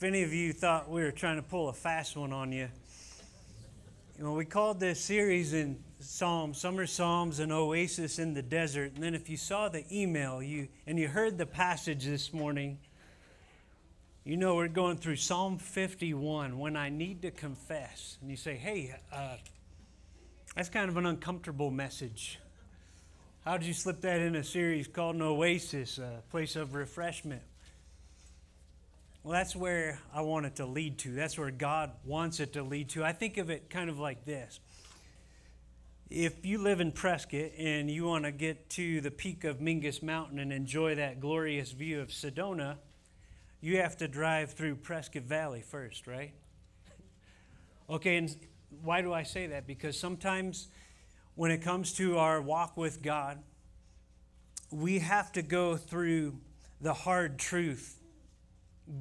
If any of you thought we were trying to pull a fast one on you, you know, we called this series in Psalms, Summer Psalms, an oasis in the desert. And then if you saw the email you and you heard the passage this morning, you know we're going through Psalm 51, when I need to confess. And you say, hey, uh, that's kind of an uncomfortable message. How did you slip that in a series called an oasis, a place of refreshment? Well, that's where I want it to lead to. That's where God wants it to lead to. I think of it kind of like this. If you live in Prescott and you want to get to the peak of Mingus Mountain and enjoy that glorious view of Sedona, you have to drive through Prescott Valley first, right? Okay, and why do I say that? Because sometimes when it comes to our walk with God, we have to go through the hard truth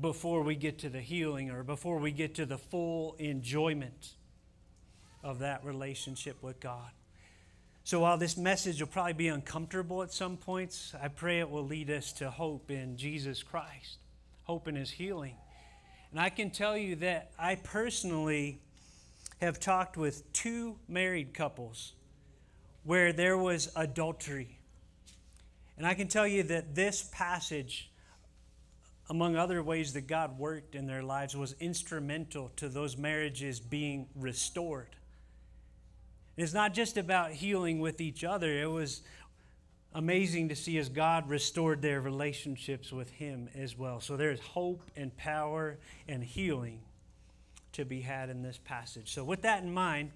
before we get to the healing or before we get to the full enjoyment of that relationship with God. So while this message will probably be uncomfortable at some points, I pray it will lead us to hope in Jesus Christ, hope in his healing. And I can tell you that I personally have talked with two married couples where there was adultery. And I can tell you that this passage among other ways that God worked in their lives, was instrumental to those marriages being restored. It's not just about healing with each other, it was amazing to see as God restored their relationships with Him as well. So there's hope and power and healing to be had in this passage. So, with that in mind,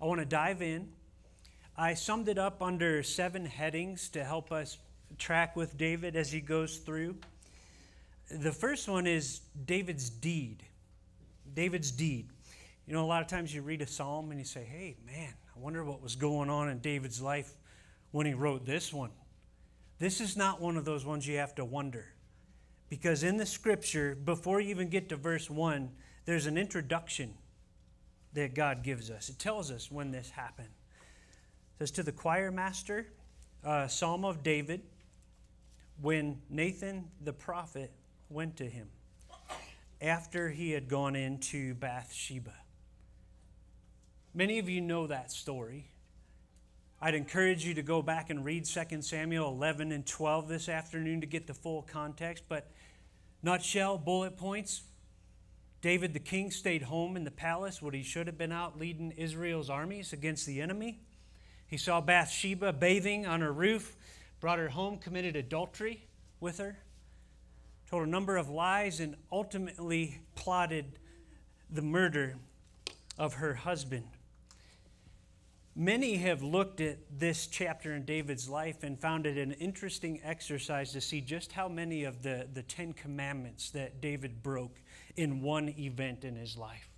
I want to dive in. I summed it up under seven headings to help us track with David as he goes through. The first one is David's deed. David's deed. You know, a lot of times you read a psalm and you say, hey, man, I wonder what was going on in David's life when he wrote this one. This is not one of those ones you have to wonder. Because in the scripture, before you even get to verse 1, there's an introduction that God gives us. It tells us when this happened. It says to the choir master, uh, Psalm of David, when Nathan the prophet went to him after he had gone into Bathsheba. Many of you know that story. I'd encourage you to go back and read 2 Samuel 11 and 12 this afternoon to get the full context. But, nutshell, bullet points David the king stayed home in the palace when he should have been out leading Israel's armies against the enemy. He saw Bathsheba bathing on her roof, brought her home, committed adultery with her told a number of lies, and ultimately plotted the murder of her husband. Many have looked at this chapter in David's life and found it an interesting exercise to see just how many of the, the Ten Commandments that David broke in one event in his life.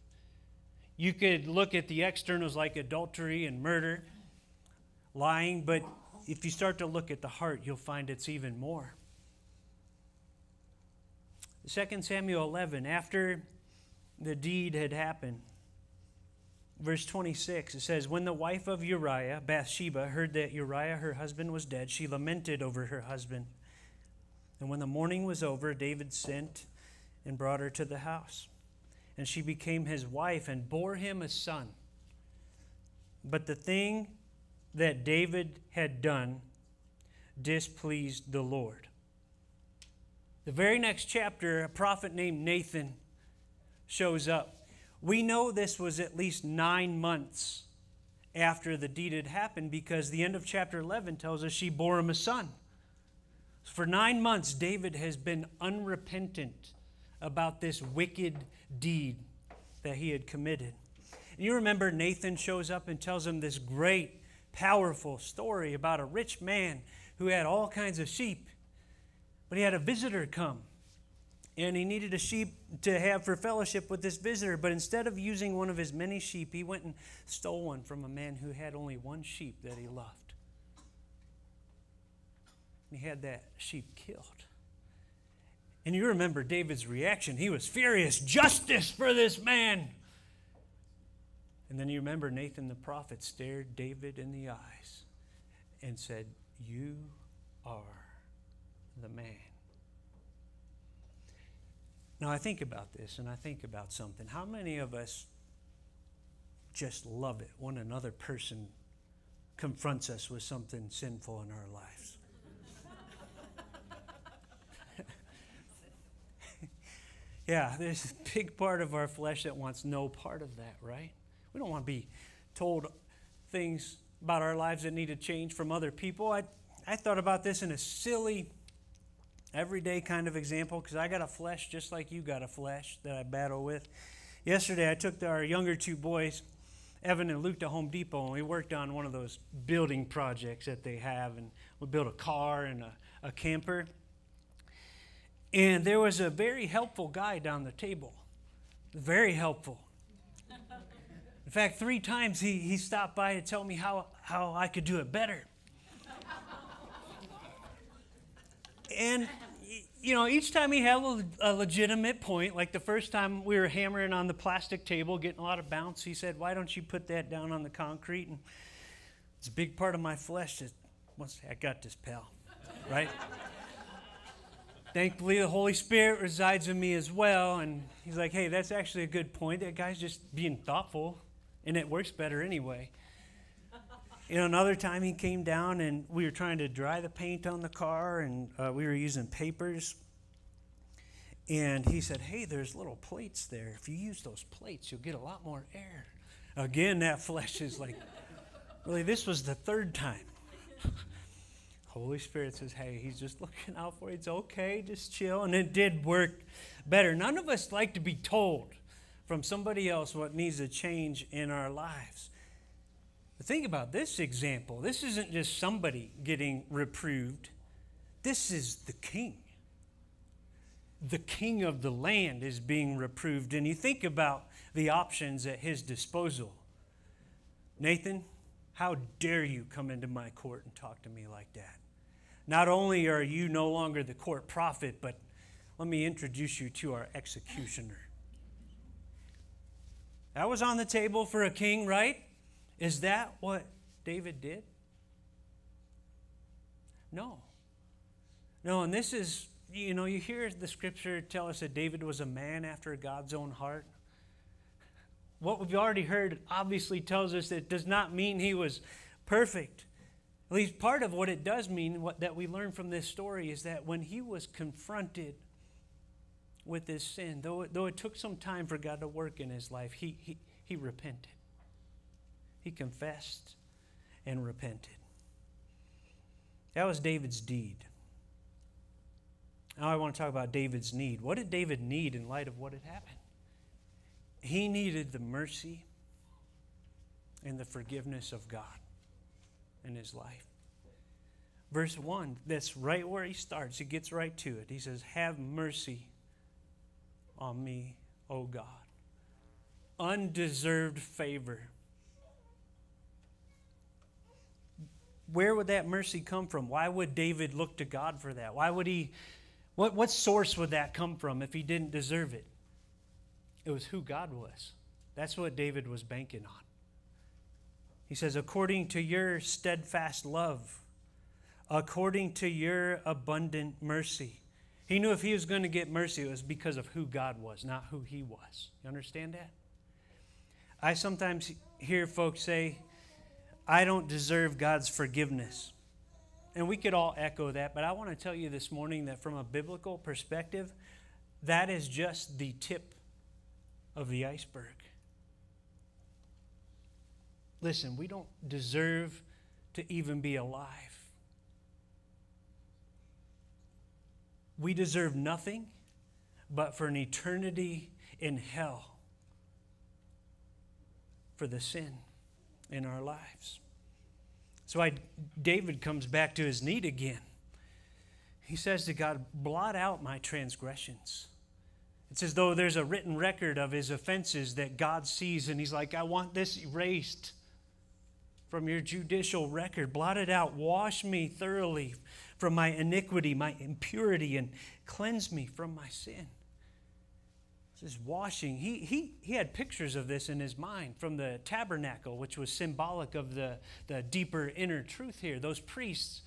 You could look at the externals like adultery and murder, lying, but if you start to look at the heart, you'll find it's even more. 2 Samuel 11, after the deed had happened, verse 26, it says, When the wife of Uriah, Bathsheba, heard that Uriah, her husband, was dead, she lamented over her husband. And when the mourning was over, David sent and brought her to the house. And she became his wife and bore him a son. But the thing that David had done displeased the Lord. The very next chapter, a prophet named Nathan shows up. We know this was at least nine months after the deed had happened because the end of chapter 11 tells us she bore him a son. For nine months, David has been unrepentant about this wicked deed that he had committed. And you remember Nathan shows up and tells him this great, powerful story about a rich man who had all kinds of sheep but he had a visitor come. And he needed a sheep to have for fellowship with this visitor. But instead of using one of his many sheep, he went and stole one from a man who had only one sheep that he loved. And He had that sheep killed. And you remember David's reaction. He was furious. Justice for this man. And then you remember Nathan the prophet stared David in the eyes and said, You are the man. Now, I think about this and I think about something. How many of us just love it when another person confronts us with something sinful in our lives? yeah, there's a big part of our flesh that wants no part of that, right? We don't want to be told things about our lives that need to change from other people. I, I thought about this in a silly, everyday kind of example because I got a flesh just like you got a flesh that I battle with. Yesterday, I took our younger two boys, Evan and Luke, to Home Depot, and we worked on one of those building projects that they have. And we built a car and a, a camper. And there was a very helpful guy down the table. Very helpful. In fact, three times he, he stopped by to tell me how, how I could do it better. And, you know, each time he had a, legitimate point, like the first time we were hammering on the plastic table, getting a lot of bounce, he said, Why don't you put that down on the concrete? And it's a big part of my flesh that wants, I got this, pal. Right? Thankfully, the Holy Spirit resides in me as well. And he's like, hey, that's actually a good point. That guy's just being thoughtful, and it works better anyway. You know, another time he came down and we were trying to dry the paint on the car, and uh, we were using papers. And he said, hey, there's little plates there. If you use those plates, you'll get a lot more air. Again, that flesh is like, really, this was the third time. Holy Spirit says, hey, he's just looking out for you. It's okay, just chill. And it did work better. None of us like to be told from somebody else what needs to change in our lives. But think about this example. This isn't just somebody getting reproved, this is the king. The king of the land is being reproved. And you think about the options at his disposal. Nathan, how dare you come into my court and talk to me like that? Not only are you no longer the court prophet, but let me introduce you to our executioner. That was on the table for a king, right? Is that what David did? No. No, and this is, you know, you hear the scripture tell us that David was a man after God's own heart. What we've already heard obviously tells us that it does not mean he was perfect. At least part of what it does mean, what, that we learn from this story, is that when he was confronted with his sin, though, though it took some time for God to work in his life, he, he, he repented. He confessed and repented. That was David's deed. Now I want to talk about David's need. What did David need in light of what had happened? He needed the mercy and the forgiveness of God in his life. Verse 1, that's right where he starts. He gets right to it. He says, Have mercy on me, O God. Undeserved favor. Where would that mercy come from? Why would David look to God for that? Why would he, what, what source would that come from if he didn't deserve it? It was who God was. That's what David was banking on. He says, according to your steadfast love, according to your abundant mercy. He knew if he was going to get mercy, it was because of who God was, not who he was. You understand that? I sometimes hear folks say, I don't deserve God's forgiveness. And we could all echo that, but I want to tell you this morning that from a biblical perspective, that is just the tip of the iceberg. Listen, we don't deserve to even be alive. We deserve nothing but for an eternity in hell for the sin in our lives. So I, David comes back to his need again. He says to God, Blot out my transgressions. It's as though there's a written record of his offenses that God sees, and he's like, I want this erased from your judicial record. Blot it out. Wash me thoroughly from my iniquity, my impurity, and cleanse me from my sin. This washing. He, he, he had pictures of this in his mind from the tabernacle, which was symbolic of the, the deeper inner truth here. Those priests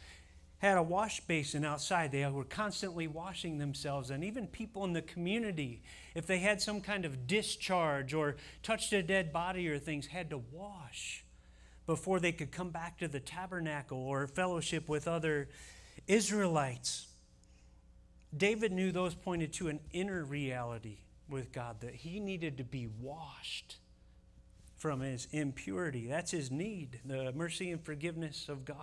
had a wash basin outside. They were constantly washing themselves, and even people in the community, if they had some kind of discharge or touched a dead body or things, had to wash before they could come back to the tabernacle or fellowship with other Israelites. David knew those pointed to an inner reality with God, that he needed to be washed from his impurity. That's his need, the mercy and forgiveness of God.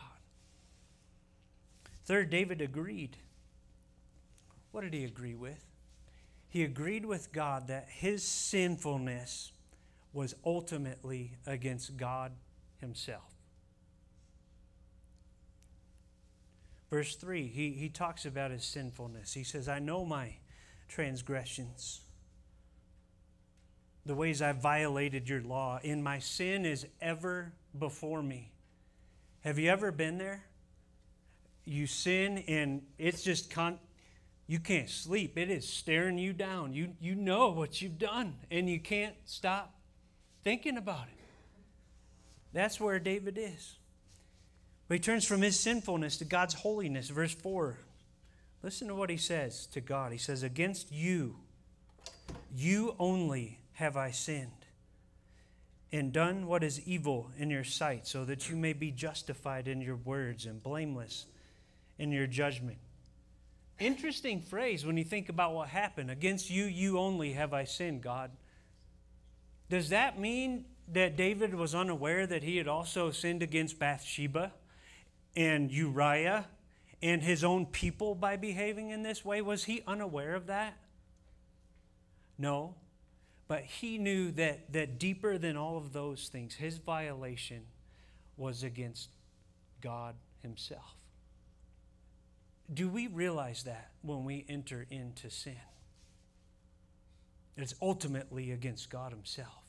Third, David agreed. What did he agree with? He agreed with God that his sinfulness was ultimately against God himself. Verse 3, he, he talks about his sinfulness. He says, I know my transgressions, the ways I've violated your law, and my sin is ever before me. Have you ever been there? You sin, and it's just con- you can't sleep. It is staring you down. You, you know what you've done, and you can't stop thinking about it. That's where David is. But he turns from his sinfulness to God's holiness. Verse 4. Listen to what he says to God. He says, Against you, you only have I sinned and done what is evil in your sight, so that you may be justified in your words and blameless in your judgment. Interesting phrase when you think about what happened. Against you, you only have I sinned, God. Does that mean that David was unaware that he had also sinned against Bathsheba and Uriah and his own people by behaving in this way? Was he unaware of that? No. But he knew that, that deeper than all of those things, his violation was against God himself. Do we realize that when we enter into sin? It's ultimately against God himself.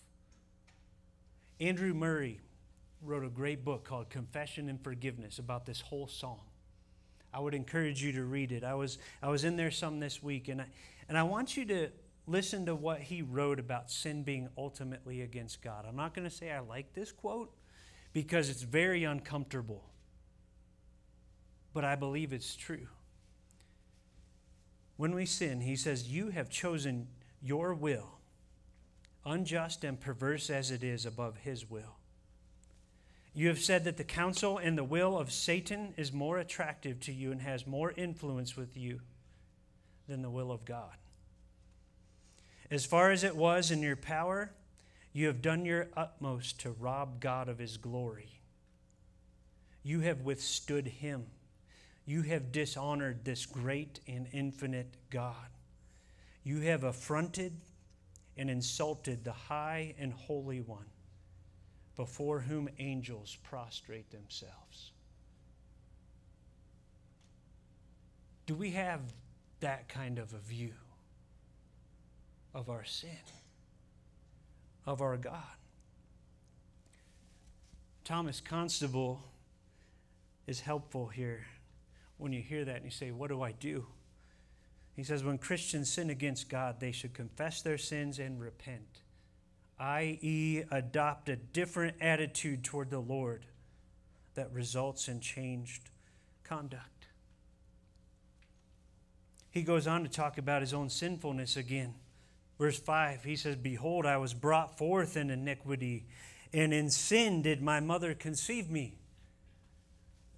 Andrew Murray wrote a great book called Confession and Forgiveness about this whole song. I would encourage you to read it. I was, I was in there some this week, and I, and I want you to listen to what he wrote about sin being ultimately against God. I'm not going to say I like this quote because it's very uncomfortable, but I believe it's true. When we sin, he says, You have chosen your will unjust and perverse as it is, above his will. You have said that the counsel and the will of Satan is more attractive to you and has more influence with you than the will of God. As far as it was in your power, you have done your utmost to rob God of his glory. You have withstood him. You have dishonored this great and infinite God. You have affronted and insulted the high and holy one before whom angels prostrate themselves. Do we have that kind of a view of our sin, of our God? Thomas Constable is helpful here when you hear that and you say, What do I do? He says, when Christians sin against God, they should confess their sins and repent, i.e., adopt a different attitude toward the Lord that results in changed conduct. He goes on to talk about his own sinfulness again. Verse 5, he says, Behold, I was brought forth in iniquity, and in sin did my mother conceive me.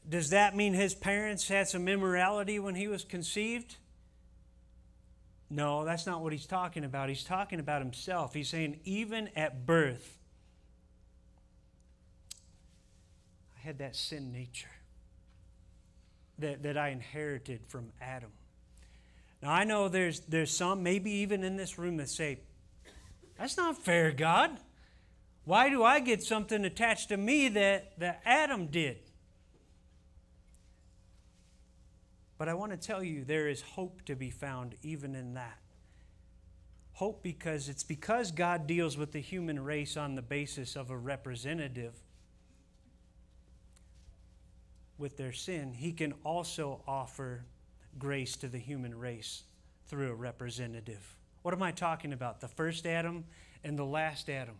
Does that mean his parents had some immorality when he was conceived? No, that's not what he's talking about. He's talking about himself. He's saying, even at birth, I had that sin nature that, that I inherited from Adam. Now, I know there's, there's some, maybe even in this room, that say, That's not fair, God. Why do I get something attached to me that, that Adam did? But I want to tell you there is hope to be found even in that. Hope because it's because God deals with the human race on the basis of a representative with their sin, He can also offer grace to the human race through a representative. What am I talking about? The first Adam and the last Adam.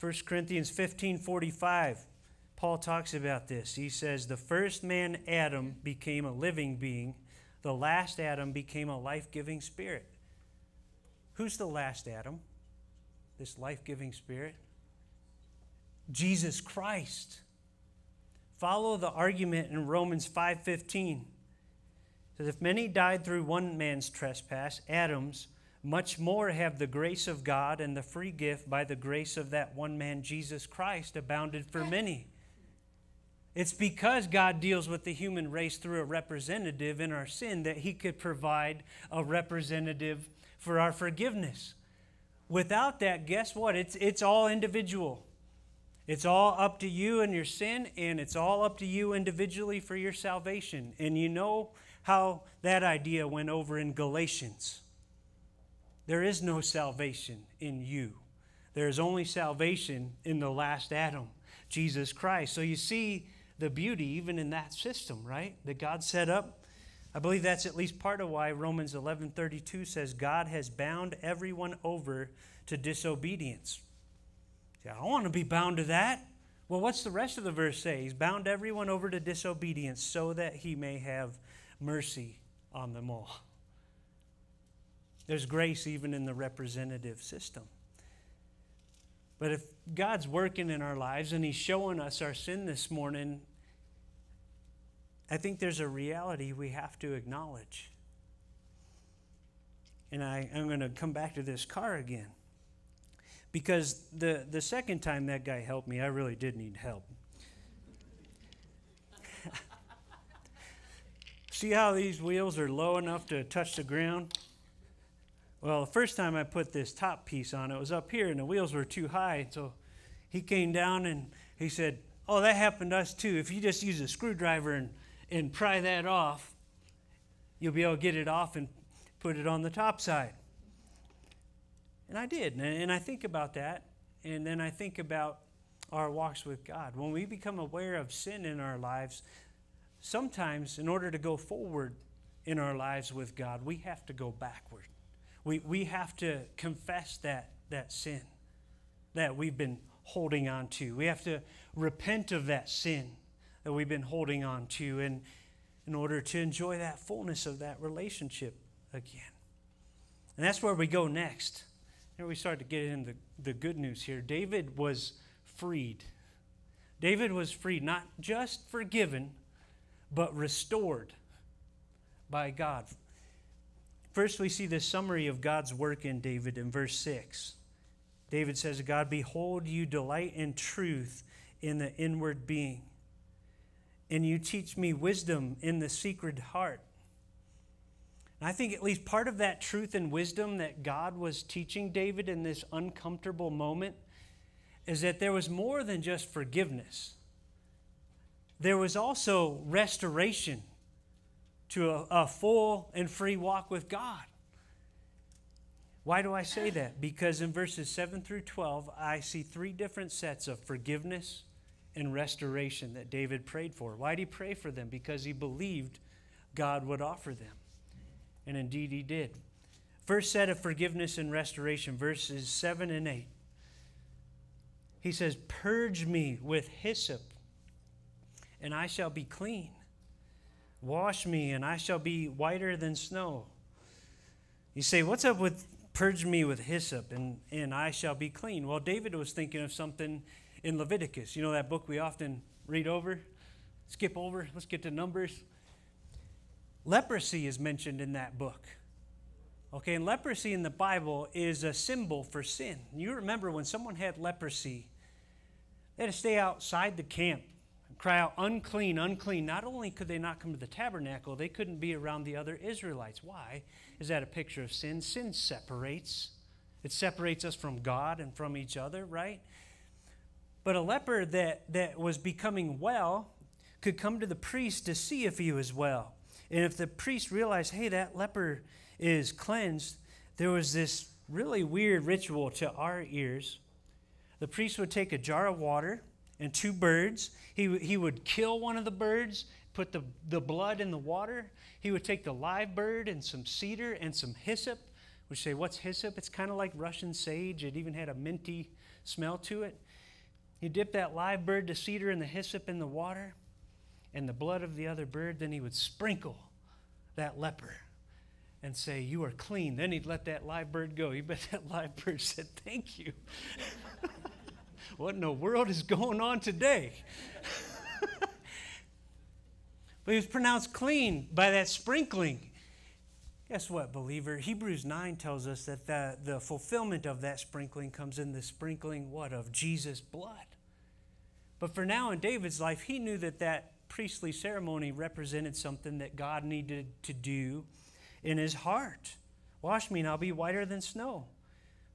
1 Corinthians 15 45 Paul talks about this. He says, The first man, Adam, became a living being, the last Adam became a life giving spirit. Who's the last Adam? This life giving spirit? Jesus Christ. Follow the argument in Romans 5:15. Says if many died through one man's trespass, Adam's, much more have the grace of God and the free gift by the grace of that one man Jesus Christ abounded for many. It's because God deals with the human race through a representative in our sin that he could provide a representative for our forgiveness. Without that, guess what? It's, it's all individual. It's all up to you and your sin, and it's all up to you individually for your salvation. And you know how that idea went over in Galatians. There is no salvation in you, there is only salvation in the last Adam, Jesus Christ. So you see the beauty even in that system, right? That God set up. I believe that's at least part of why Romans 11:32 says God has bound everyone over to disobedience. See, I don't want to be bound to that. Well, what's the rest of the verse say? He's bound everyone over to disobedience so that he may have mercy on them all. There's grace even in the representative system. But if God's working in our lives and He's showing us our sin this morning, I think there's a reality we have to acknowledge. And I, I'm going to come back to this car again. Because the, the second time that guy helped me, I really did need help. See how these wheels are low enough to touch the ground? Well, the first time I put this top piece on, it was up here and the wheels were too high. So he came down and he said, Oh, that happened to us too. If you just use a screwdriver and, and pry that off, you'll be able to get it off and put it on the top side. And I did. And I think about that. And then I think about our walks with God. When we become aware of sin in our lives, sometimes in order to go forward in our lives with God, we have to go backward. We, we have to confess that, that sin that we've been holding on to. We have to repent of that sin that we've been holding on to in, in order to enjoy that fullness of that relationship again. And that's where we go next. Here we start to get into the good news here. David was freed. David was freed, not just forgiven, but restored by God. First, we see this summary of God's work in David in verse 6. David says, God, behold, you delight in truth in the inward being, and you teach me wisdom in the secret heart. And I think at least part of that truth and wisdom that God was teaching David in this uncomfortable moment is that there was more than just forgiveness, there was also restoration to a, a full and free walk with God. Why do I say that? Because in verses 7 through 12, I see three different sets of forgiveness and restoration that David prayed for. Why did he pray for them? Because he believed God would offer them. And indeed, he did. First set of forgiveness and restoration, verses 7 and 8. He says, Purge me with hyssop, and I shall be clean. Wash me, and I shall be whiter than snow. You say, What's up with purge me with hyssop, and, and I shall be clean? Well, David was thinking of something in Leviticus. You know that book we often read over? Skip over. Let's get to Numbers. Leprosy is mentioned in that book. Okay, and leprosy in the Bible is a symbol for sin. You remember when someone had leprosy, they had to stay outside the camp cry out, unclean, unclean. Not only could they not come to the tabernacle, they couldn't be around the other Israelites. Why? Is that a picture of sin? Sin separates. It separates us from God and from each other, right? But a leper that, that was becoming well could come to the priest to see if he was well. And if the priest realized, hey, that leper is cleansed, there was this really weird ritual to our ears. The priest would take a jar of water and two birds. He, he would kill one of the birds, put the, the blood in the water. He would take the live bird and some cedar and some hyssop. Which say, what's hyssop? It's kind of like Russian sage. It even had a minty smell to it. He dipped that live bird, the cedar, and the hyssop in the water, and the blood of the other bird. Then he would sprinkle that leper and say, You are clean. Then he'd let that live bird go. You bet that live bird said, Thank you. what in the world is going on today? but he was pronounced clean by that sprinkling. Guess what, believer? Hebrews 9 tells us that the, the fulfillment of that sprinkling comes in the sprinkling, what, of Jesus' blood. But for now in David's life, he knew that that priestly ceremony represented something that God needed to do in his heart. Wash me and I'll be whiter than snow.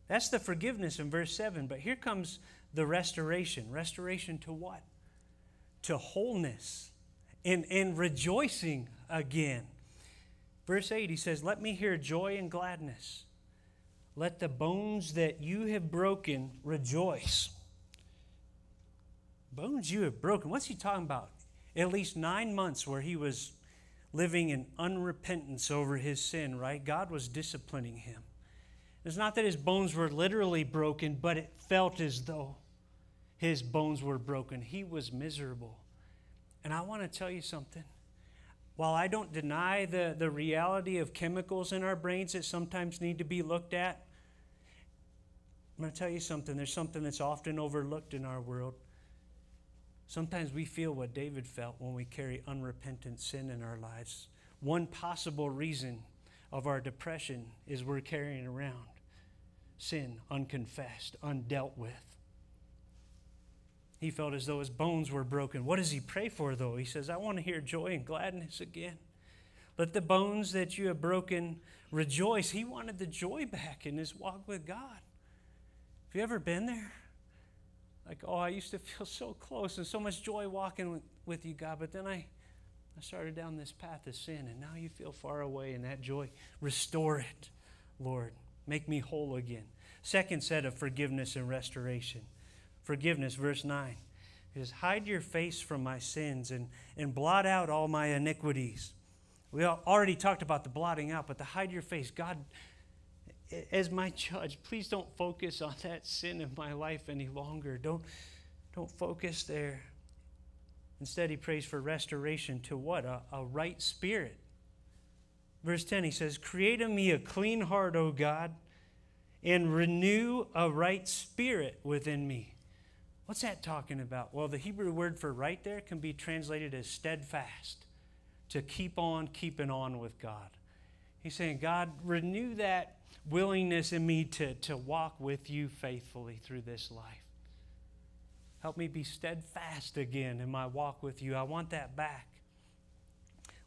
That's the forgiveness in verse 7. But here comes the restoration. Restoration to what? To wholeness and, and rejoicing again. Verse 8, he says, Let me hear joy and gladness. Let the bones that you have broken rejoice. Bones you have broken. What's he talking about? At least nine months where he was living in unrepentance over his sin, right? God was disciplining him. It's not that his bones were literally broken, but it felt as though his bones were broken. He was miserable. And I want to tell you something. While I don't deny the, the reality of chemicals in our brains that sometimes need to be looked at, I'm going to tell you something. There's something that's often overlooked in our world. Sometimes we feel what David felt when we carry unrepentant sin in our lives. One possible reason of our depression is we're carrying around sin unconfessed, undealt with. He felt as though his bones were broken. What does he pray for, though? He says, I want to hear joy and gladness again. Let the bones that you have broken rejoice. He wanted the joy back in his walk with God. Have you ever been there? like, oh, I used to feel so close and so much joy walking with, you, God, but then I, I started down this path of sin, and now you feel far away, and that joy, restore it, Lord. Make me whole again. Second set of forgiveness and restoration. Forgiveness, verse 9 is hide your face from my sins and, and blot out all my iniquities. We already talked about the blotting out, but the hide your face, God as my judge, please don't focus on that sin in my life any longer. Don't, don't focus there. Instead, he prays for restoration to what? A, a right spirit. Verse 10, he says, Create in me a clean heart, O God, and renew a right spirit within me. What's that talking about? Well, the Hebrew word for right there can be translated as steadfast, to keep on keeping on with God. He's saying, God, renew that willingness in me to, to walk with you faithfully through this life. Help me be steadfast again in my walk with you. I want that back.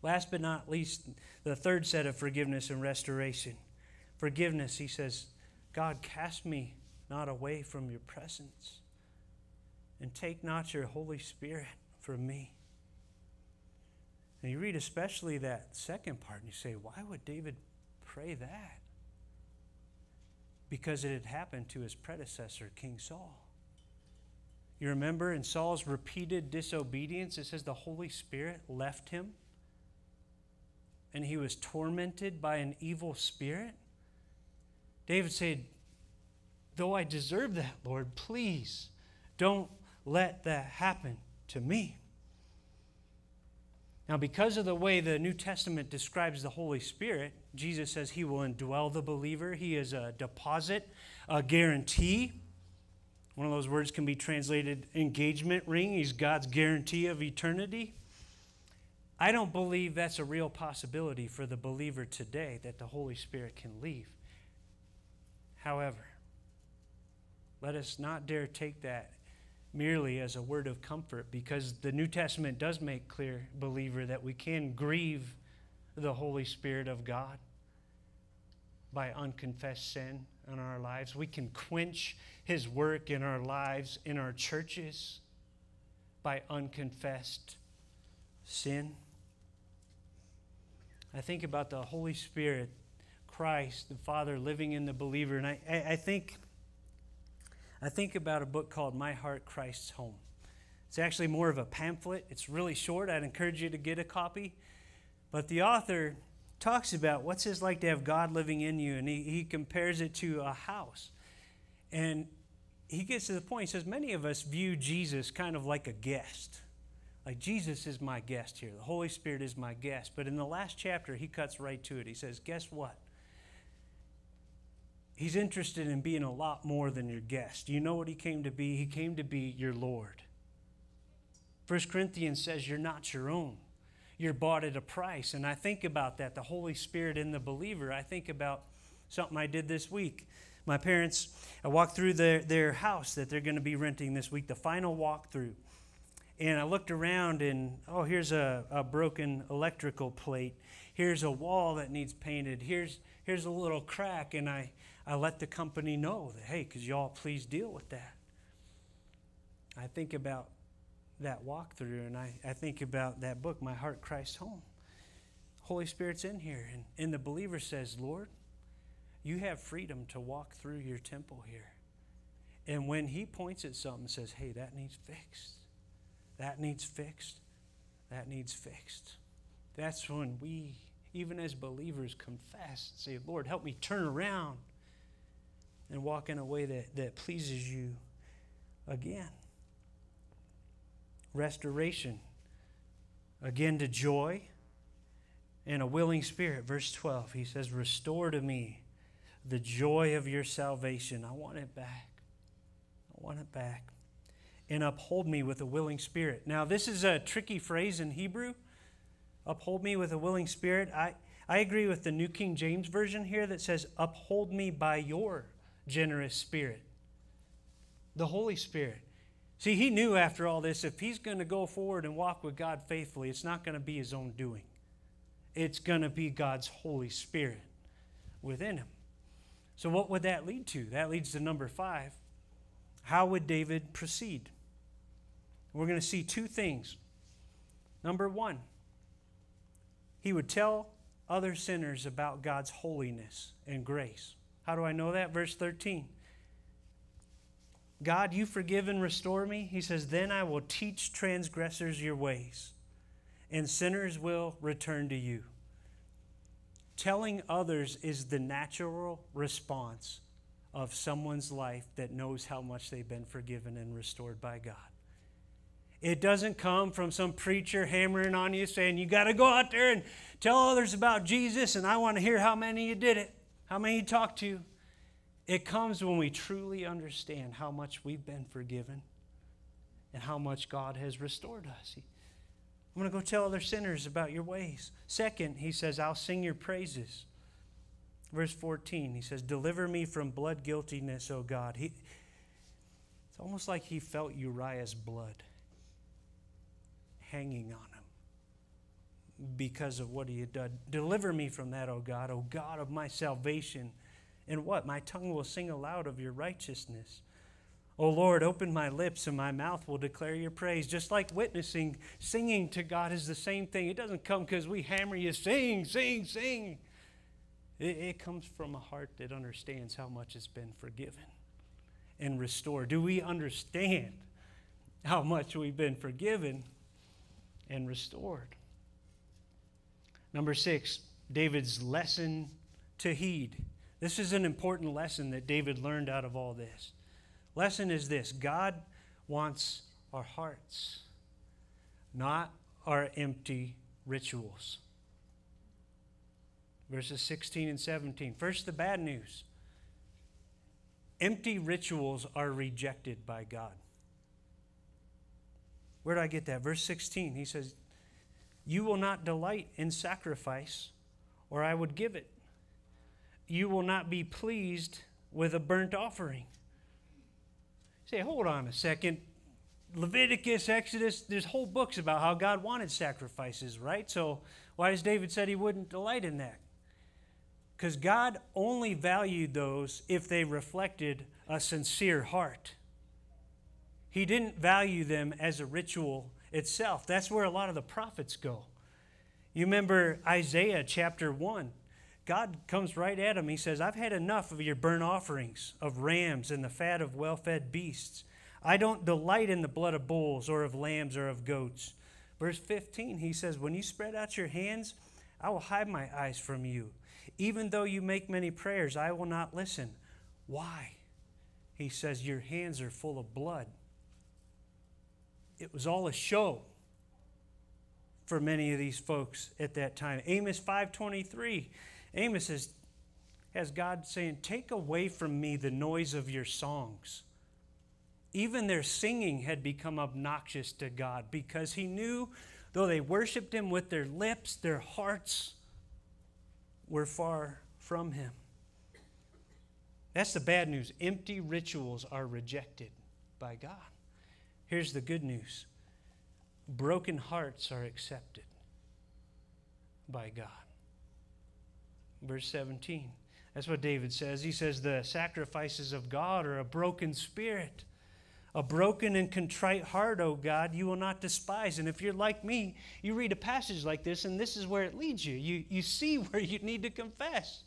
Last but not least, the third set of forgiveness and restoration. Forgiveness, he says, God, cast me not away from your presence, and take not your Holy Spirit from me. And you read especially that second part, and you say, why would David pray that? because it had happened to his predecessor, King Saul. You remember in Saul's repeated disobedience, it says the Holy Spirit left him and he was tormented by an evil spirit. David said, Though I deserve that, Lord, please don't let that happen to me. Now, because of the way the New Testament describes the Holy Spirit, Jesus says he will indwell the believer. He is a deposit, a guarantee. One of those words can be translated engagement ring. He's God's guarantee of eternity. I don't believe that's a real possibility for the believer today that the Holy Spirit can leave. However, let us not dare take that merely as a word of comfort because the New Testament does make clear, believer, that we can grieve the Holy Spirit of God by unconfessed sin in our lives. We can quench His work in our lives, in our churches, by unconfessed sin. I think about the Holy Spirit, Christ, the Father living in the believer, and I, I, think I think about a book called My Heart, Christ's Home. It's actually more of a pamphlet. It's really short. I'd encourage you to get a copy. But the author talks about what's it like to have God living in you, and he, he compares it to a house. And he gets to the point, he says, Many of us view Jesus kind of like a guest. Like Jesus is my guest here. The Holy Spirit is my guest. But in the last chapter, he cuts right to it. He says, Guess what? He's interested in being a lot more than your guest. You know what he came to be? He came to be your Lord. 1 Corinthians says you're not your own. You're bought at a price. And I think about that, the Holy Spirit in the believer. I think about something I did this week. My parents, I walked through their, their house that they're going to be renting this week, the final walkthrough. And I looked around and, oh, here's a, a broken electrical plate. Here's a wall that needs painted. Here's, here's a little crack. And I, I let the company know that, hey, could y'all please deal with that? I think about that walkthrough and I, I think about that book, My Heart Christ Home. Holy Spirit's in here. And, and the believer says, Lord, you have freedom to walk through your temple here. And when he points at something and says, hey, that needs fixed, that needs fixed, that needs fixed, that's when we, even as believers, confess and say, Lord, help me turn around and walk in a way that, that pleases you again. Restoration. Again to joy and a willing spirit. Verse 12, he says, Restore to me the joy of your salvation. I want it back. I want it back. And uphold me with a willing spirit. Now, this is a tricky phrase in Hebrew. Uphold me with a willing spirit. I, I agree with the New King James Version here that says, Uphold me by your generous spirit. The Holy Spirit. See, he knew after all this, if he's going to go forward and walk with God faithfully, it's not going to be his own doing. It's going to be God's Holy Spirit within him. So, what would that lead to? That leads to number five. How would David proceed? We're going to see two things. Number one, he would tell other sinners about God's holiness and grace. How do I know that? Verse 13. God, you forgive and restore me. He says, Then I will teach transgressors your ways, and sinners will return to you. Telling others is the natural response of someone's life that knows how much they've been forgiven and restored by God. It doesn't come from some preacher hammering on you saying, You got to go out there and tell others about Jesus, and I want to hear how many you did it, how many you talked to. It comes when we truly understand how much we've been forgiven and how much God has restored us. I'm going to go tell other sinners about your ways. Second, he says, I'll sing your praises. Verse 14, he says, Deliver me from blood guiltiness, O God. He, it's almost like he felt Uriah's blood hanging on him because of what he had done. Deliver me from that, O God, O God of my salvation. And what? My tongue will sing aloud of your righteousness. O Lord, open my lips and my mouth will declare your praise. Just like witnessing, singing to God is the same thing. It doesn't come because we hammer you, sing, sing, sing. It, it comes from a heart that understands how much has been forgiven and restored. Do we understand how much we've been forgiven and restored? Number six, David's lesson to heed. This is an important lesson that David learned out of all this. Lesson is this God wants our hearts, not our empty rituals. Verses 16 and 17. First, the bad news empty rituals are rejected by God. Where do I get that? Verse 16, he says, You will not delight in sacrifice, or I would give it. You will not be pleased with a burnt offering say, hold on a second. Leviticus, Exodus, there's whole books about how God wanted sacrifices, right? So why does David said he wouldn't delight in that? Because God only valued those if they reflected a sincere heart. He didn't value them as a ritual itself. That's where a lot of the prophets go. You remember Isaiah chapter 1. God comes right at him. He says, I've had enough of your burnt offerings of rams and the fat of well fed beasts. I don't delight in the blood of bulls or of lambs or of goats. Verse 15, he says, When you spread out your hands, I will hide my eyes from you. Even though you make many prayers, I will not listen. Why? he says, Your hands are full of blood. It was all a show for many of these folks at that time. Amos 5:23. Amos has, has God saying, "Take away from me the noise of your songs." Even their singing had become obnoxious to God because he knew though they worshiped him with their lips, their hearts were far from him. That's the bad news. Empty rituals are rejected by God. Here's the good news broken hearts are accepted by God. Verse 17. That's what David says. He says, The sacrifices of God are a broken spirit, a broken and contrite heart, O God, you will not despise. And if you're like me, you read a passage like this, and this is where it leads you. You, you see where you need to confess,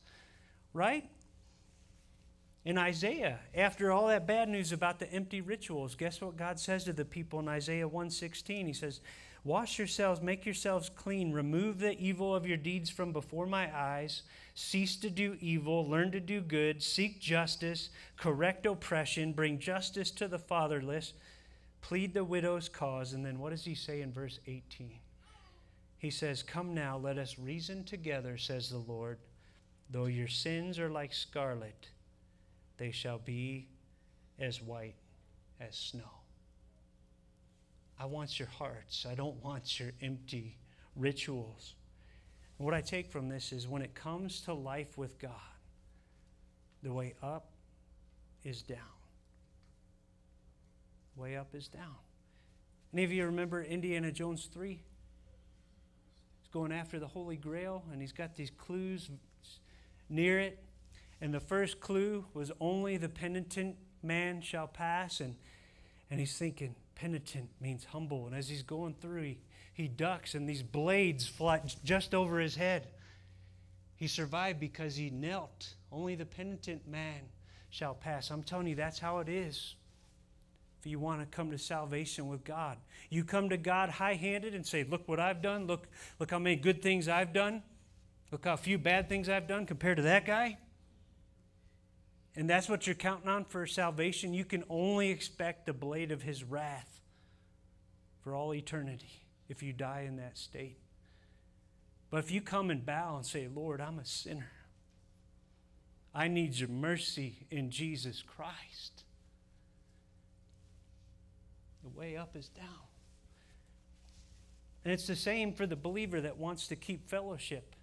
right? In Isaiah, after all that bad news about the empty rituals, guess what God says to the people in Isaiah 1:16? He says, "Wash yourselves, make yourselves clean, remove the evil of your deeds from before my eyes, cease to do evil, learn to do good, seek justice, correct oppression, bring justice to the fatherless, plead the widow's cause." And then what does he say in verse 18? He says, "Come now, let us reason together," says the Lord. "Though your sins are like scarlet, they shall be as white as snow. I want your hearts. I don't want your empty rituals. What I take from this is when it comes to life with God, the way up is down. Way up is down. Any of you remember Indiana Jones 3? He's going after the Holy Grail, and he's got these clues near it. And the first clue was only the penitent man shall pass. And, and he's thinking, penitent means humble. And as he's going through, he, he ducks, and these blades fly just over his head. He survived because he knelt. Only the penitent man shall pass. I'm telling you, that's how it is. If you want to come to salvation with God, you come to God high handed and say, Look what I've done. Look, look how many good things I've done. Look how few bad things I've done compared to that guy and that's what you're counting on for salvation, you can only expect the blade of his wrath for all eternity if you die in that state. But if you come and bow and say, Lord, I'm a sinner, I need your mercy in Jesus Christ, the way up is down. And it's the same for the believer that wants to keep fellowship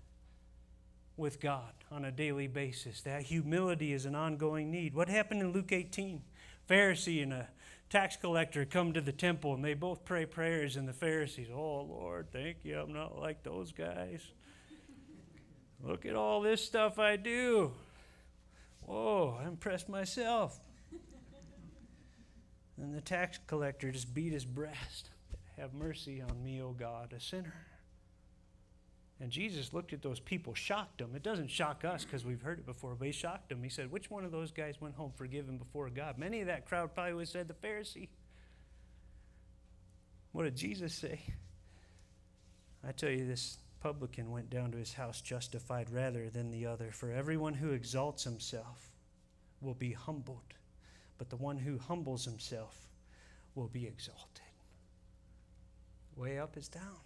with God on a daily basis. That humility is an ongoing need. What happened in Luke 18? Pharisee and a tax collector come to the temple and they both pray prayers, and the Pharisees, Oh Lord, thank you, I'm not like those guys. Look at all this stuff I do. Whoa, I impressed myself. and the tax collector just beat his breast. Have mercy on me, O God, a sinner. And Jesus looked at those people, shocked them. It doesn't shock us because we've heard it before, but he shocked them. He said, Which one of those guys went home forgiven before God? Many of that crowd probably would have said, The Pharisee. What did Jesus say? I tell you, this publican went down to his house justified rather than the other. For everyone who exalts himself will be humbled, but the one who humbles himself will be exalted. Way up is down.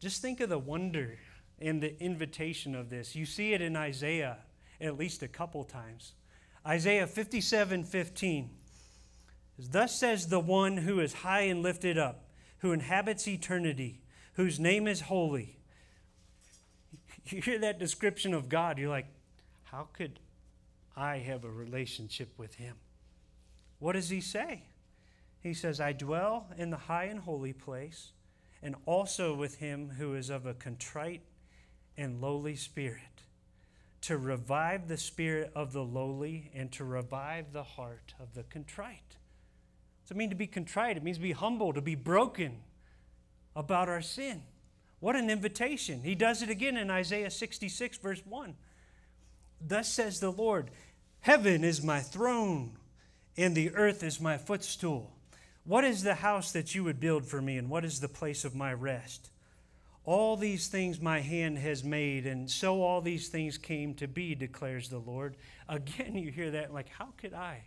Just think of the wonder and the invitation of this. You see it in Isaiah at least a couple times. Isaiah 57 15. Thus says the one who is high and lifted up, who inhabits eternity, whose name is holy. You hear that description of God, you're like, how could I have a relationship with him? What does he say? He says, I dwell in the high and holy place and also with him who is of a contrite and lowly spirit, to revive the spirit of the lowly and to revive the heart of the contrite. Does it mean to be contrite? It means to be humble, to be broken about our sin. What an invitation. He does it again in Isaiah 66, verse 1. Thus says the Lord Heaven is my throne, and the earth is my footstool. What is the house that you would build for me, and what is the place of my rest? All these things my hand has made, and so all these things came to be, declares the Lord. Again, you hear that, like, how could I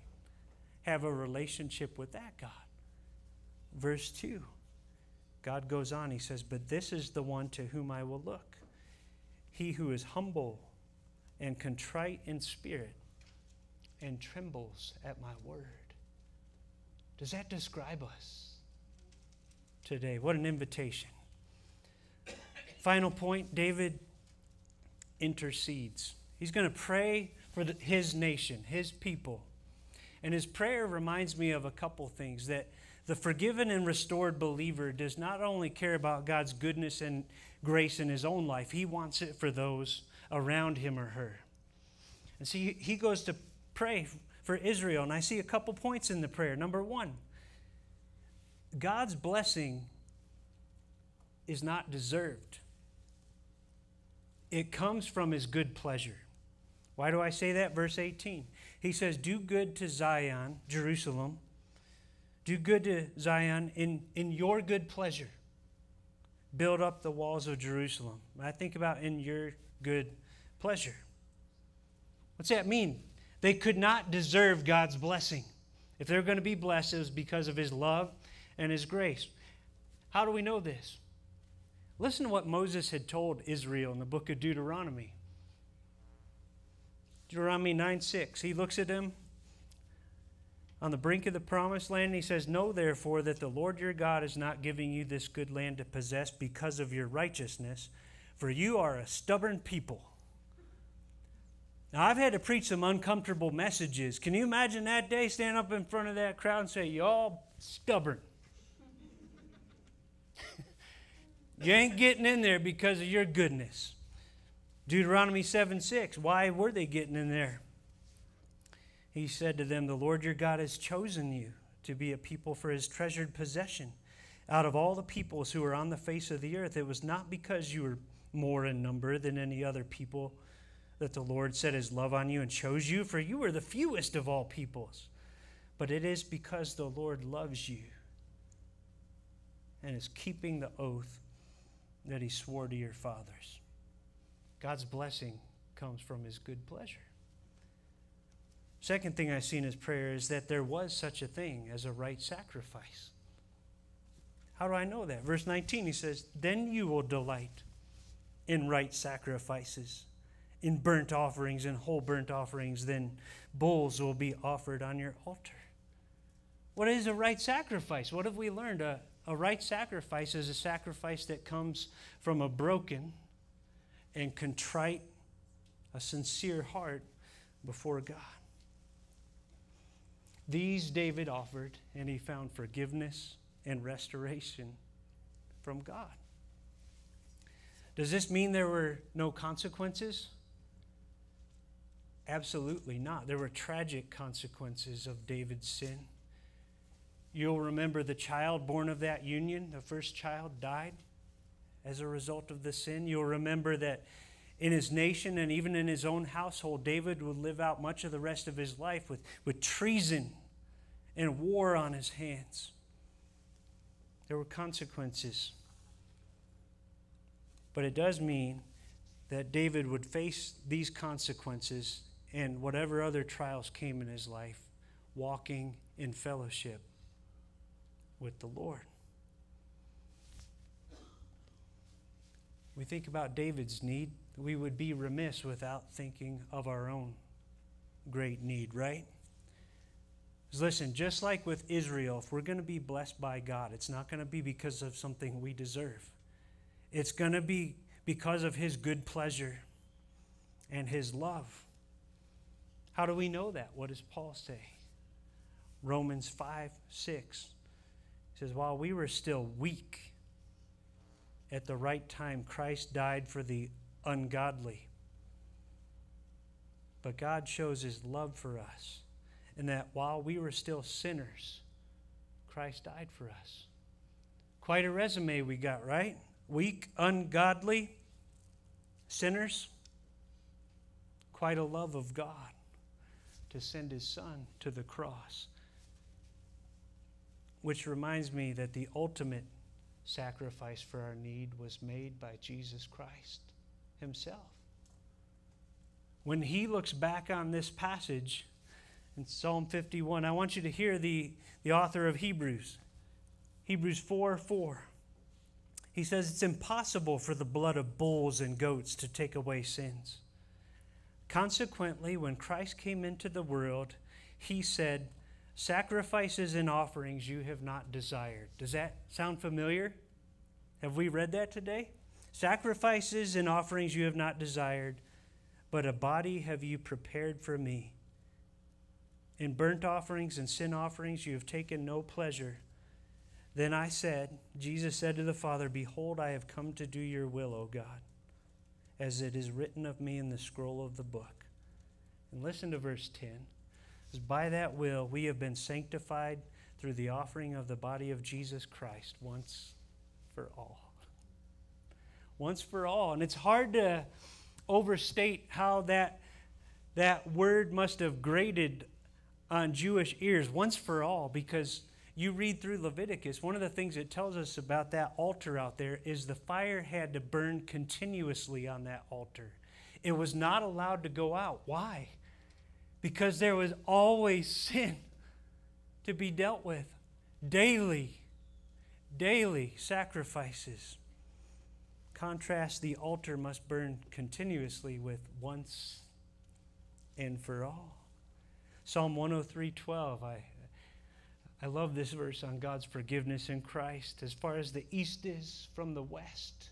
have a relationship with that God. Verse 2, God goes on, he says, But this is the one to whom I will look. He who is humble and contrite in spirit and trembles at my word. Does that describe us today? What an invitation. Final point David intercedes. He's going to pray for the, his nation, his people. And his prayer reminds me of a couple things that the forgiven and restored believer does not only care about God's goodness and grace in his own life, he wants it for those around him or her. And see, he goes to pray for Israel, and I see a couple points in the prayer. Number one, God's blessing is not deserved, it comes from his good pleasure. Why do I say that? Verse 18. He says, Do good to Zion, Jerusalem. Do good to Zion in, in your good pleasure. Build up the walls of Jerusalem. I think about in your good pleasure. What's that mean? They could not deserve God's blessing. If they're going to be blessed, it was because of His love and His grace. How do we know this? Listen to what Moses had told Israel in the book of Deuteronomy. Deuteronomy 9 6. He looks at them on the brink of the promised land and he says, Know therefore that the Lord your God is not giving you this good land to possess because of your righteousness, for you are a stubborn people. Now, I've had to preach some uncomfortable messages. Can you imagine that day stand up in front of that crowd and say, Y'all stubborn? you ain't getting in there because of your goodness. Deuteronomy 7 6. Why were they getting in there? He said to them, The Lord your God has chosen you to be a people for his treasured possession. Out of all the peoples who are on the face of the earth, it was not because you were more in number than any other people that the Lord set his love on you and chose you, for you were the fewest of all peoples. But it is because the Lord loves you and is keeping the oath that he swore to your fathers. God's blessing comes from his good pleasure. Second thing I see in his prayer is that there was such a thing as a right sacrifice. How do I know that? Verse 19, he says, Then you will delight in right sacrifices, in burnt offerings and whole burnt offerings, then bulls will be offered on your altar. What is a right sacrifice? What have we learned? A, a right sacrifice is a sacrifice that comes from a broken and contrite, a sincere heart before God. These David offered, and he found forgiveness and restoration from God. Does this mean there were no consequences? Absolutely not. There were tragic consequences of David's sin. You'll remember the child born of that union, the first child, died as a result of the sin. You'll remember that in his nation and even in his own household, David would live out much of the rest of his life with, with treason and war on his hands. There were consequences. But it does mean that David would face these consequences and whatever other trials came in his life, walking in fellowship with the Lord. We think about David's need, we would be remiss without thinking of our own great need, right? Listen, just like with Israel, if we're going to be blessed by God, it's not going to be because of something we deserve. It's going to be because of His good pleasure and His love. How do we know that? What does Paul say? Romans 5 6 he says, While we were still weak, at the right time, Christ died for the ungodly. But God shows his love for us, in that while we were still sinners, Christ died for us. Quite a resume we got, right? Weak, ungodly, sinners. Quite a love of God to send his son to the cross. Which reminds me that the ultimate sacrifice for our need was made by Jesus Christ himself. When he looks back on this passage in Psalm 51. I want you to hear the, the author of Hebrews, Hebrews 4 4. He says it's impossible for the blood of bulls and goats to take away sins. Consequently, when Christ came into the world, he said, Sacrifices and offerings you have not desired. Does that sound familiar? Have we read that today? Sacrifices and offerings you have not desired, but a body have you prepared for me. In burnt offerings and sin offerings you have taken no pleasure. Then I said, Jesus said to the Father, Behold, I have come to do your will, O God, as it is written of me in the scroll of the book. And listen to verse 10. By that will we have been sanctified through the offering of the body of Jesus Christ once for all. Once for all. And it's hard to overstate how that, that word must have grated on Jewish ears once for all because you read through Leviticus, one of the things it tells us about that altar out there is the fire had to burn continuously on that altar. It was not allowed to go out. Why? Because there was always sin to be dealt with. Daily, daily sacrifices. Contrast the altar must burn continuously with once and for all. Psalm 103:12 I I love this verse on God's forgiveness in Christ. As far as the east is from the west,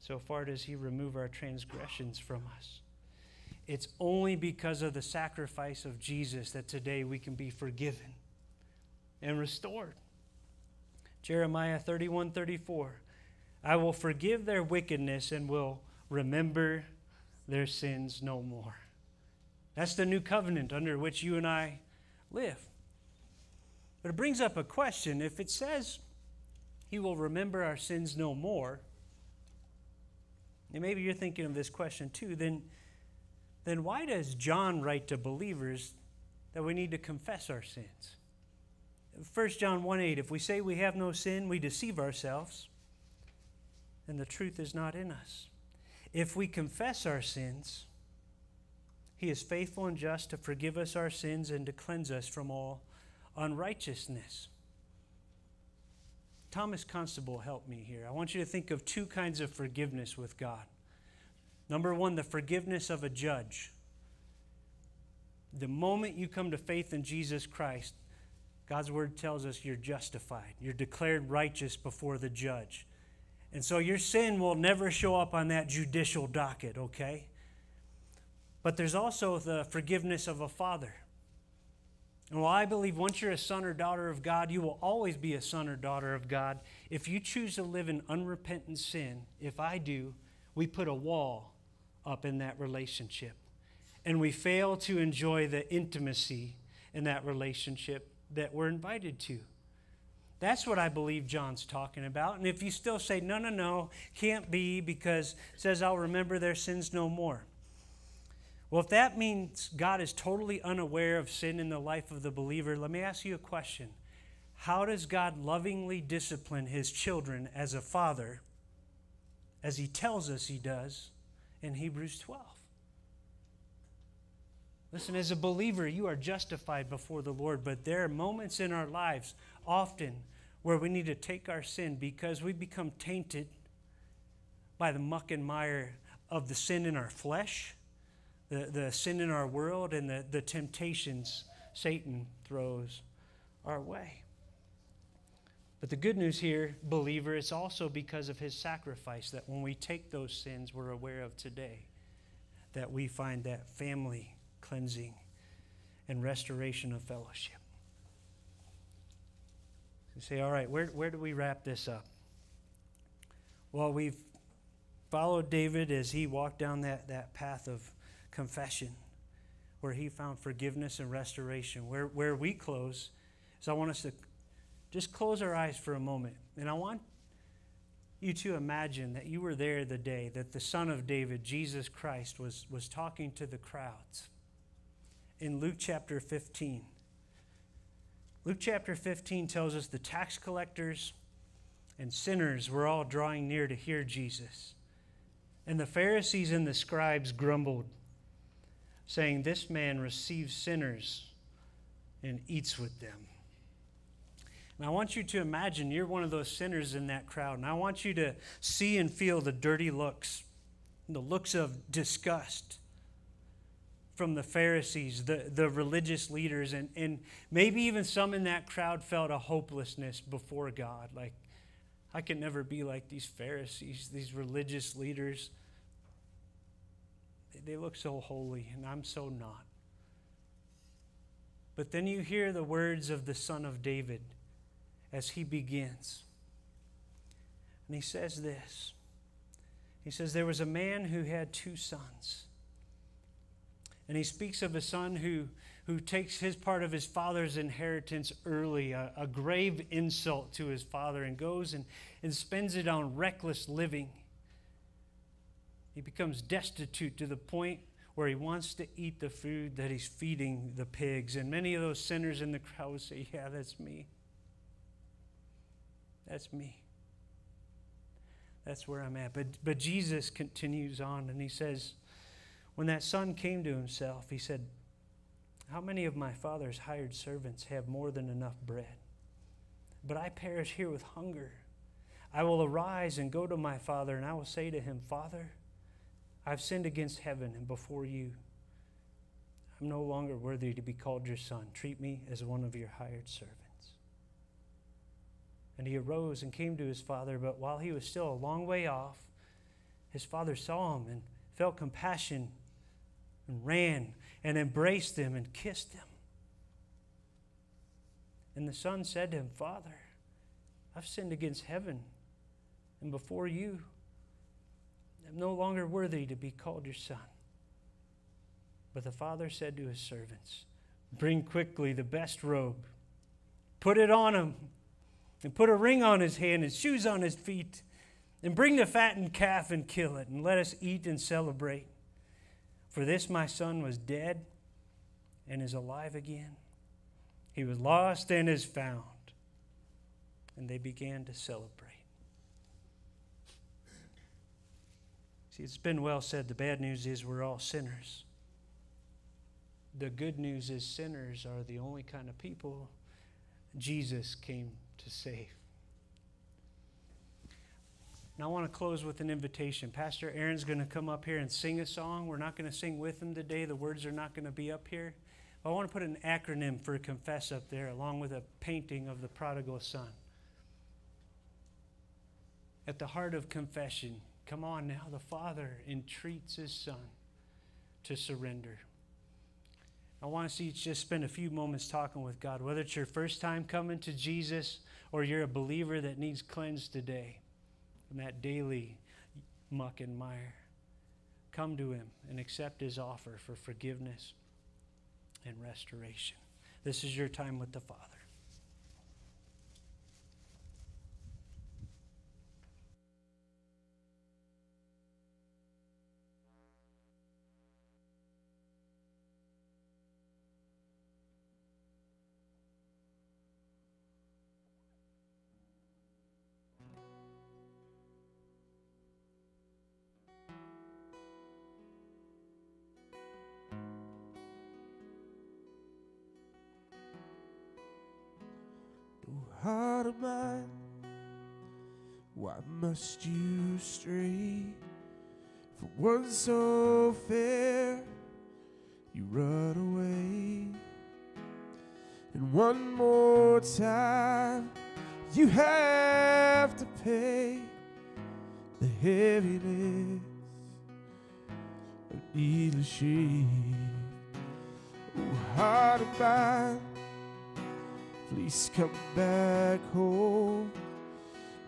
so far does he remove our transgressions from us. It's only because of the sacrifice of Jesus that today we can be forgiven and restored. Jeremiah 31 34. I will forgive their wickedness and will remember their sins no more. That's the new covenant under which you and I live. But it brings up a question. If it says he will remember our sins no more, and maybe you're thinking of this question too, then, then why does John write to believers that we need to confess our sins? 1 John 1 8, if we say we have no sin, we deceive ourselves, and the truth is not in us. If we confess our sins, he is faithful and just to forgive us our sins and to cleanse us from all unrighteousness. Thomas Constable helped me here. I want you to think of two kinds of forgiveness with God. Number one, the forgiveness of a judge. The moment you come to faith in Jesus Christ, God's word tells us you're justified. You're declared righteous before the judge. And so your sin will never show up on that judicial docket, okay? But there's also the forgiveness of a father. And while I believe once you're a son or daughter of God, you will always be a son or daughter of God. If you choose to live in unrepentant sin, if I do, we put a wall up in that relationship. And we fail to enjoy the intimacy in that relationship that we're invited to. That's what I believe John's talking about. And if you still say, no, no, no, can't be because it says, I'll remember their sins no more. Well, if that means God is totally unaware of sin in the life of the believer, let me ask you a question. How does God lovingly discipline his children as a father, as he tells us he does in Hebrews 12? Listen, as a believer, you are justified before the Lord, but there are moments in our lives, often, where we need to take our sin because we become tainted by the muck and mire of the sin in our flesh the, the sin in our world and the, the temptations Satan throws our way. But the good news here, believer, is also because of his sacrifice that when we take those sins we're aware of today, that we find that family cleansing and restoration of fellowship. You say, all right, where, where do we wrap this up? Well, we've followed David as he walked down that, that path of confession, where he found forgiveness and restoration. Where, where we close is I want us to just close our eyes for a moment. And I want you to imagine that you were there the day that the Son of David, Jesus Christ, was, was talking to the crowds in Luke chapter 15. Luke chapter 15 tells us the tax collectors and sinners were all drawing near to hear Jesus. And the Pharisees and the scribes grumbled saying, This man receives sinners and eats with them. And I want you to imagine you're one of those sinners in that crowd. And I want you to see and feel the dirty looks, the looks of disgust from the Pharisees, the, the religious leaders, and, and maybe even some in that crowd felt a hopelessness before God. Like, I can never be like these Pharisees, these religious leaders. They look so holy, and I'm so not. But then you hear the words of the Son of David as he begins. And he says this He says, There was a man who had two sons. And he speaks of a son who, who takes his part of his father's inheritance early, a, a grave insult to his father, and goes and, and spends it on reckless living. He becomes destitute to the point where he wants to eat the food that he's feeding the pigs. And many of those sinners in the crowd would say, Yeah, that's me. That's me. That's where I'm at. But, but Jesus continues on and he says, When that son came to himself, he said, How many of my father's hired servants have more than enough bread? But I perish here with hunger. I will arise and go to my father, and I will say to him, Father, I've sinned against heaven and before you. I'm no longer worthy to be called your son. Treat me as one of your hired servants. And he arose and came to his father, but while he was still a long way off, his father saw him and felt compassion and ran and embraced him and kissed him. And the son said to him, Father, I've sinned against heaven and before you. I'm no longer worthy to be called your son. But the father said to his servants, Bring quickly the best robe, put it on him and put a ring on his hand and shoes on his feet, and bring the fattened calf and kill it, and let us eat and celebrate. For this my son was dead and is alive again. He was lost and is found. And they began to celebrate. See, it's been well said the bad news is we're all sinners. The good news is sinners are the only kind of people Jesus came to save. Now, I want to close with an invitation. Pastor Aaron's going to come up here and sing a song. We're not going to sing with him today, the words are not going to be up here. I want to put an acronym for confess up there, along with a painting of the prodigal son. At the heart of confession, come on now, the Father entreats his Son to surrender. I want to see you just spend a few moments talking with God, whether it's your first time coming to Jesus or you're a believer that needs cleansed today from that daily muck and mire. Come to Him and accept His offer for forgiveness and restoration. This is your time with the Father. Heart of mine, why must you stray for one so fair? You run away, and one more time you have to pay the heaviness of needless shame. Oh, heart of mine Please come back home.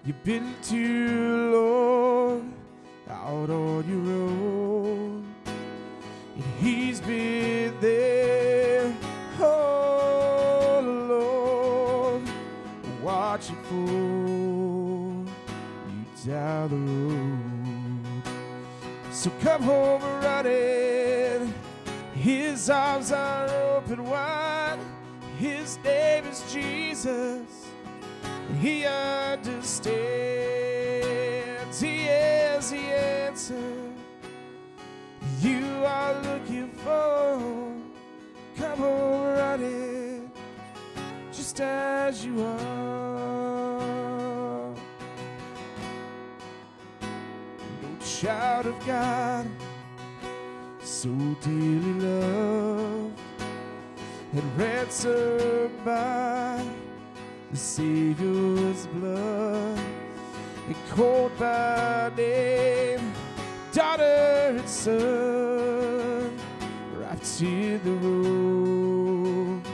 You've been too long out on your own. And he's been there all along, watching for you down the road. So come home running. His arms are open wide. His name is Jesus. He understands. He is the answer you are looking for. Come on, running just as you are. No child of God, so dearly loved and ransomed by the Savior's blood, and called by name, daughter and son, wrapped in the robe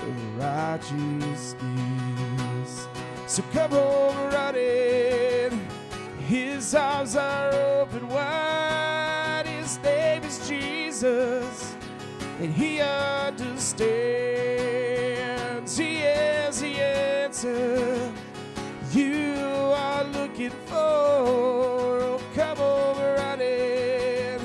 of righteousness. So come home running, His arms are open wide. His name is Jesus, and He understands. He is the answer you are looking for. Oh, come over running,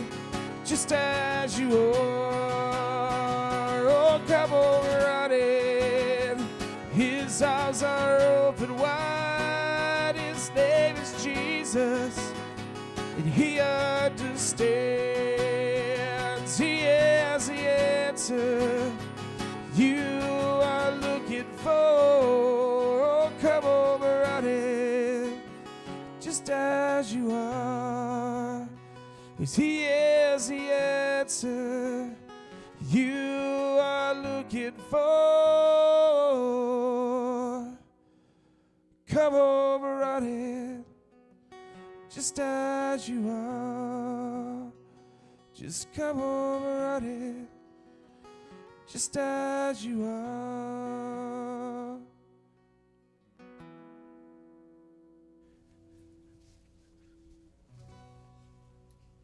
just as you are. Oh, come over running. His arms are open wide. His name is Jesus, and He understands. He is the answer Cause he is the answer you are looking for. Come over running, just as you are. Just come over running just as you are.